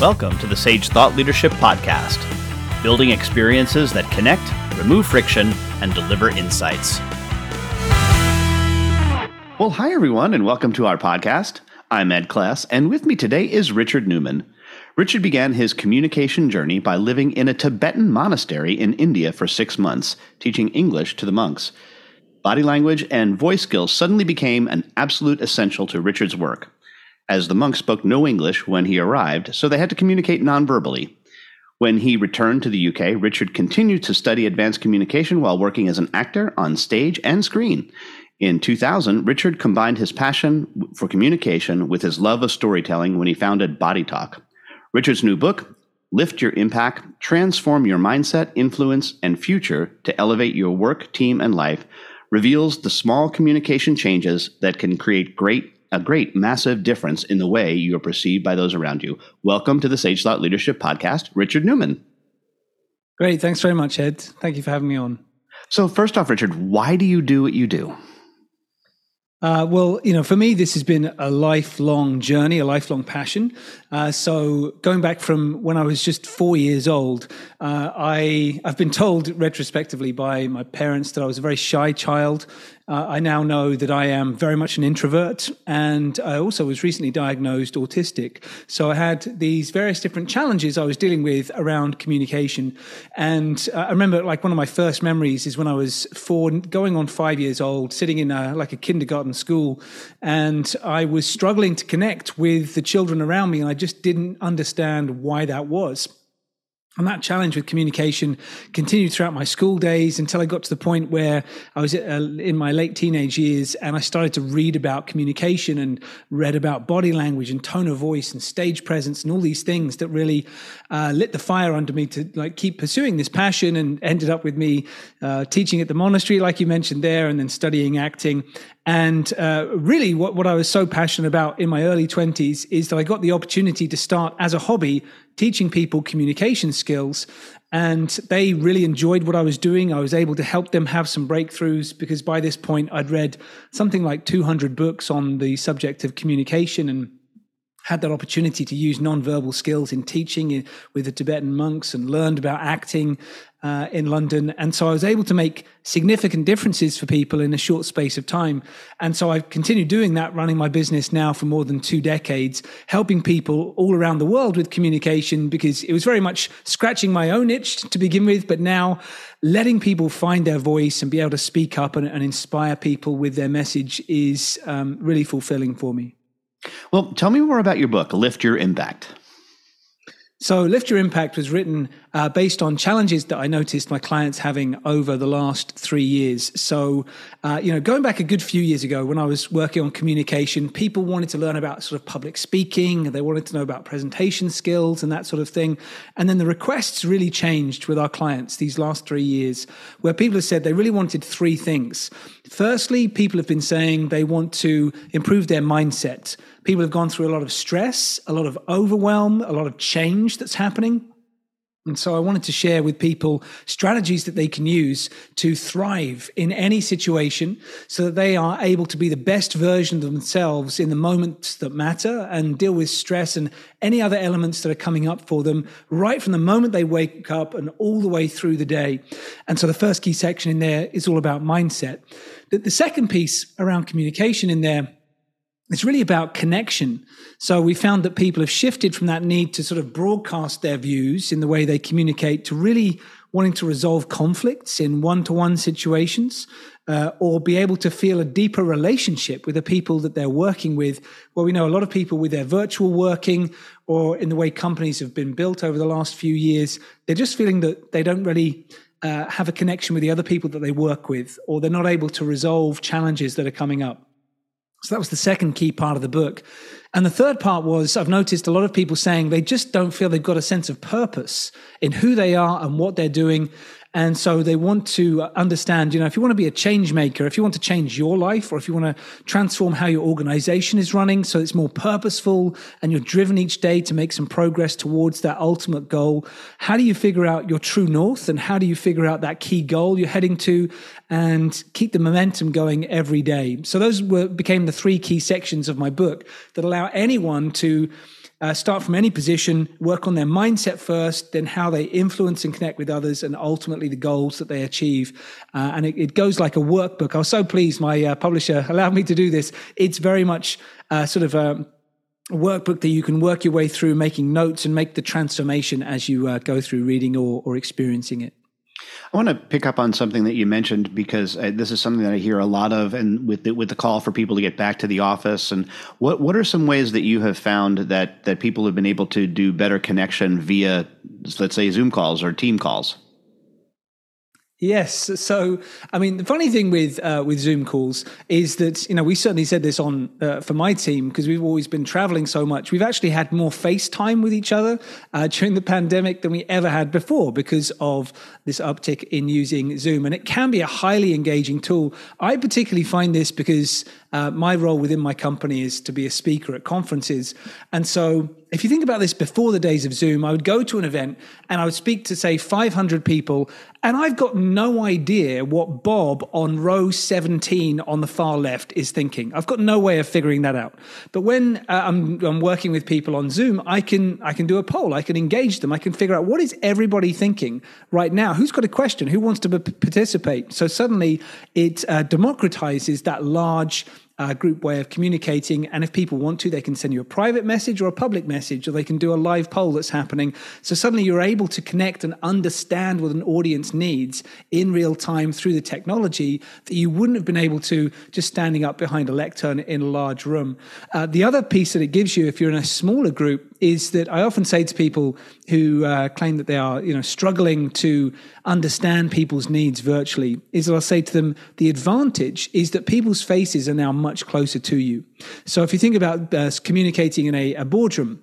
Welcome to the Sage Thought Leadership Podcast, building experiences that connect, remove friction, and deliver insights. Well, hi, everyone, and welcome to our podcast. I'm Ed Kless, and with me today is Richard Newman. Richard began his communication journey by living in a Tibetan monastery in India for six months, teaching English to the monks. Body language and voice skills suddenly became an absolute essential to Richard's work as the monk spoke no English when he arrived, so they had to communicate nonverbally. When he returned to the UK, Richard continued to study advanced communication while working as an actor on stage and screen. In 2000, Richard combined his passion for communication with his love of storytelling when he founded Body Talk. Richard's new book, Lift Your Impact Transform Your Mindset, Influence, and Future to Elevate Your Work, Team, and Life, reveals the small communication changes that can create great a great, massive difference in the way you are perceived by those around you. Welcome to the Sage Thought Leadership Podcast, Richard Newman. Great. Thanks very much, Ed. Thank you for having me on. So, first off, Richard, why do you do what you do? Uh, well, you know, for me, this has been a lifelong journey, a lifelong passion. Uh, so, going back from when I was just four years old, uh, I I've been told retrospectively by my parents that I was a very shy child, uh, I now know that I am very much an introvert, and I also was recently diagnosed autistic. So I had these various different challenges I was dealing with around communication. And uh, I remember, like, one of my first memories is when I was four, going on five years old, sitting in a, like a kindergarten school, and I was struggling to connect with the children around me, and I just didn't understand why that was. And that challenge with communication continued throughout my school days until I got to the point where I was uh, in my late teenage years and I started to read about communication and read about body language and tone of voice and stage presence and all these things that really uh, lit the fire under me to like keep pursuing this passion and ended up with me uh, teaching at the monastery, like you mentioned there, and then studying acting. And uh, really, what, what I was so passionate about in my early 20s is that I got the opportunity to start as a hobby teaching people communication skills. And they really enjoyed what I was doing. I was able to help them have some breakthroughs because by this point, I'd read something like 200 books on the subject of communication and had that opportunity to use nonverbal skills in teaching with the Tibetan monks and learned about acting uh, in London. And so I was able to make significant differences for people in a short space of time. And so I've continued doing that, running my business now for more than two decades, helping people all around the world with communication because it was very much scratching my own itch to begin with, but now letting people find their voice and be able to speak up and, and inspire people with their message is um, really fulfilling for me. Well, tell me more about your book, Lift Your Impact. So, Lift Your Impact was written uh, based on challenges that I noticed my clients having over the last three years. So, uh, you know, going back a good few years ago when I was working on communication, people wanted to learn about sort of public speaking, they wanted to know about presentation skills and that sort of thing. And then the requests really changed with our clients these last three years, where people have said they really wanted three things. Firstly, people have been saying they want to improve their mindset People have gone through a lot of stress, a lot of overwhelm, a lot of change that's happening. And so I wanted to share with people strategies that they can use to thrive in any situation so that they are able to be the best version of themselves in the moments that matter and deal with stress and any other elements that are coming up for them right from the moment they wake up and all the way through the day. And so the first key section in there is all about mindset. The second piece around communication in there it's really about connection. So we found that people have shifted from that need to sort of broadcast their views in the way they communicate to really wanting to resolve conflicts in one to one situations uh, or be able to feel a deeper relationship with the people that they're working with. Well, we know a lot of people with their virtual working or in the way companies have been built over the last few years, they're just feeling that they don't really. Uh, have a connection with the other people that they work with, or they're not able to resolve challenges that are coming up. So that was the second key part of the book. And the third part was I've noticed a lot of people saying they just don't feel they've got a sense of purpose in who they are and what they're doing. And so they want to uh, understand, you know, if you want to be a change maker, if you want to change your life, or if you want to transform how your organization is running so it's more purposeful and you're driven each day to make some progress towards that ultimate goal, how do you figure out your true north and how do you figure out that key goal you're heading to and keep the momentum going every day? So those were became the three key sections of my book that allow anyone to uh, start from any position, work on their mindset first, then how they influence and connect with others, and ultimately the goals that they achieve. Uh, and it, it, goes like a workbook. I was so pleased my uh, publisher allowed me to do this. It's very much uh, sort of a workbook that you can work your way through, making notes and make the transformation as you uh, go through reading or, or experiencing it. I want to pick up on something that you mentioned because uh, this is something that I hear a lot of, and with the, with the call for people to get back to the office. And what what are some ways that you have found that that people have been able to do better connection via, let's say, Zoom calls or team calls? Yes. So, I mean, the funny thing with uh, with Zoom calls is that you know we certainly said this on uh, for my team because we've always been traveling so much. We've actually had more FaceTime with each other uh, during the pandemic than we ever had before because of this uptick in using Zoom, and it can be a highly engaging tool. I particularly find this because uh, my role within my company is to be a speaker at conferences, and so if you think about this before the days of Zoom, I would go to an event and I would speak to, say, 500 people, and I've got no idea what Bob on row 17 on the far left is thinking. I've got no way of figuring that out. But when uh, I'm, I'm working with people on Zoom, I can, I can do a poll, I can engage them, I can figure out what is everybody thinking right now? Who's got a question? Who wants to participate? So suddenly it uh, democratizes that large uh, group way of communicating. And if people want to, they can send you a private message or a public message, or they can do a live poll that's happening. So suddenly you're able to connect and understand what an audience needs in real time through the technology that you wouldn't have been able to just standing up behind a lectern in a large room. Uh, the other piece that it gives you, if you're in a smaller group, is that I often say to people who uh, claim that they are, you know, struggling to understand people's needs virtually, is that I'll say to them, the advantage is that people's faces are now much closer to you. So if you think about uh, communicating in a, a boardroom,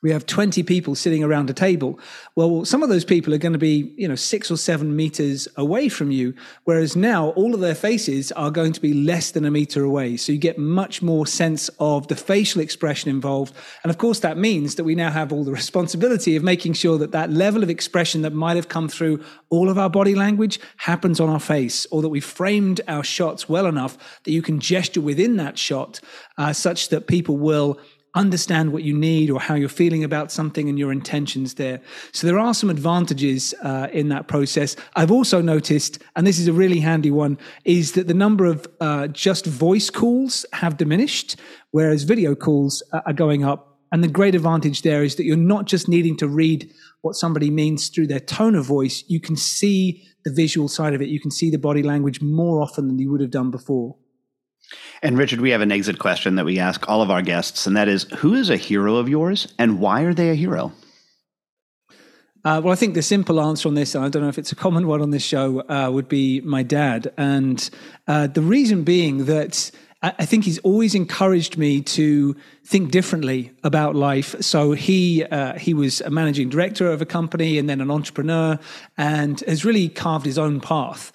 we have 20 people sitting around a table. Well some of those people are going to be you know six or seven meters away from you whereas now all of their faces are going to be less than a meter away. So you get much more sense of the facial expression involved. And of course that means that we now have all the responsibility of making sure that that level of expression that might have come through all of our body language happens on our face or that we've framed our shots well enough that you can gesture within that shot uh, such that people will understand what you need or how you're feeling about something and your intentions there. So there are some advantages uh, in that process. I've also noticed, and this is a really handy one, is that the number of uh, just voice calls have diminished, whereas video calls are going up. And the great advantage there is that you're not just needing to read what somebody means through their tone of voice. You can see the visual side of it. You can see the body language more often than you would have done before. And Richard, we have an exit question that we ask all of our guests, and that is who is a hero of yours and why are they a hero? Uh, well, I think the simple answer on this, and I don't know if it's a common one on this show, uh, would be my dad. And uh, the reason being that I think he's always encouraged me to think differently about life. So he uh, he was a managing director of a company and then an entrepreneur, and has really carved his own path.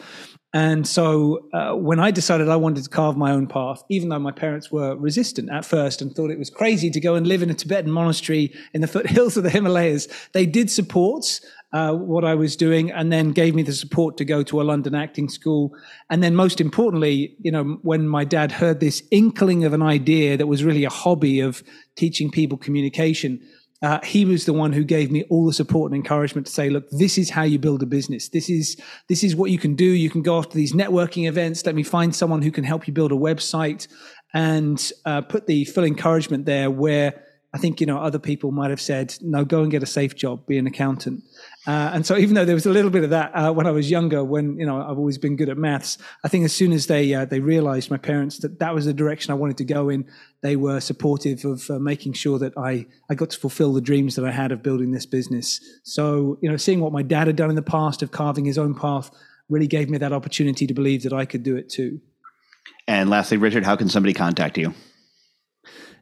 And so uh, when I decided I wanted to carve my own path, even though my parents were resistant at first and thought it was crazy to go and live in a Tibetan monastery in the foothills of the Himalayas, they did support uh, what I was doing and then gave me the support to go to a London acting school. And then most importantly, you know, when my dad heard this inkling of an idea that was really a hobby of teaching people communication, uh, he was the one who gave me all the support and encouragement to say, look, this is how you build a business. This is, this is what you can do. You can go after these networking events. Let me find someone who can help you build a website and uh, put the full encouragement there where I think, you know, other people might have said, no, go and get a safe job, be an accountant. Uh, and so, even though there was a little bit of that uh, when I was younger, when you know I've always been good at maths, I think as soon as they uh, they realised my parents that that was the direction I wanted to go in, they were supportive of uh, making sure that I I got to fulfil the dreams that I had of building this business. So, you know, seeing what my dad had done in the past of carving his own path really gave me that opportunity to believe that I could do it too. And lastly, Richard, how can somebody contact you?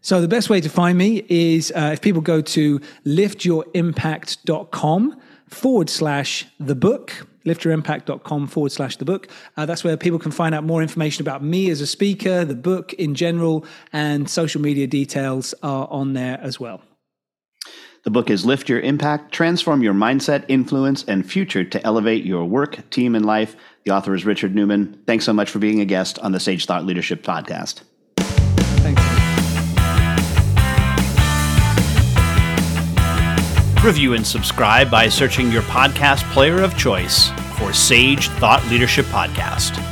So the best way to find me is uh, if people go to liftyourimpact.com forward slash the book liftyourimpact.com forward slash the book. Uh, that's where people can find out more information about me as a speaker, the book in general, and social media details are on there as well. The book is Lift Your Impact Transform Your Mindset, Influence, and Future to Elevate Your Work, Team, and Life. The author is Richard Newman. Thanks so much for being a guest on the Sage Thought Leadership Podcast. Review and subscribe by searching your podcast player of choice for Sage Thought Leadership Podcast.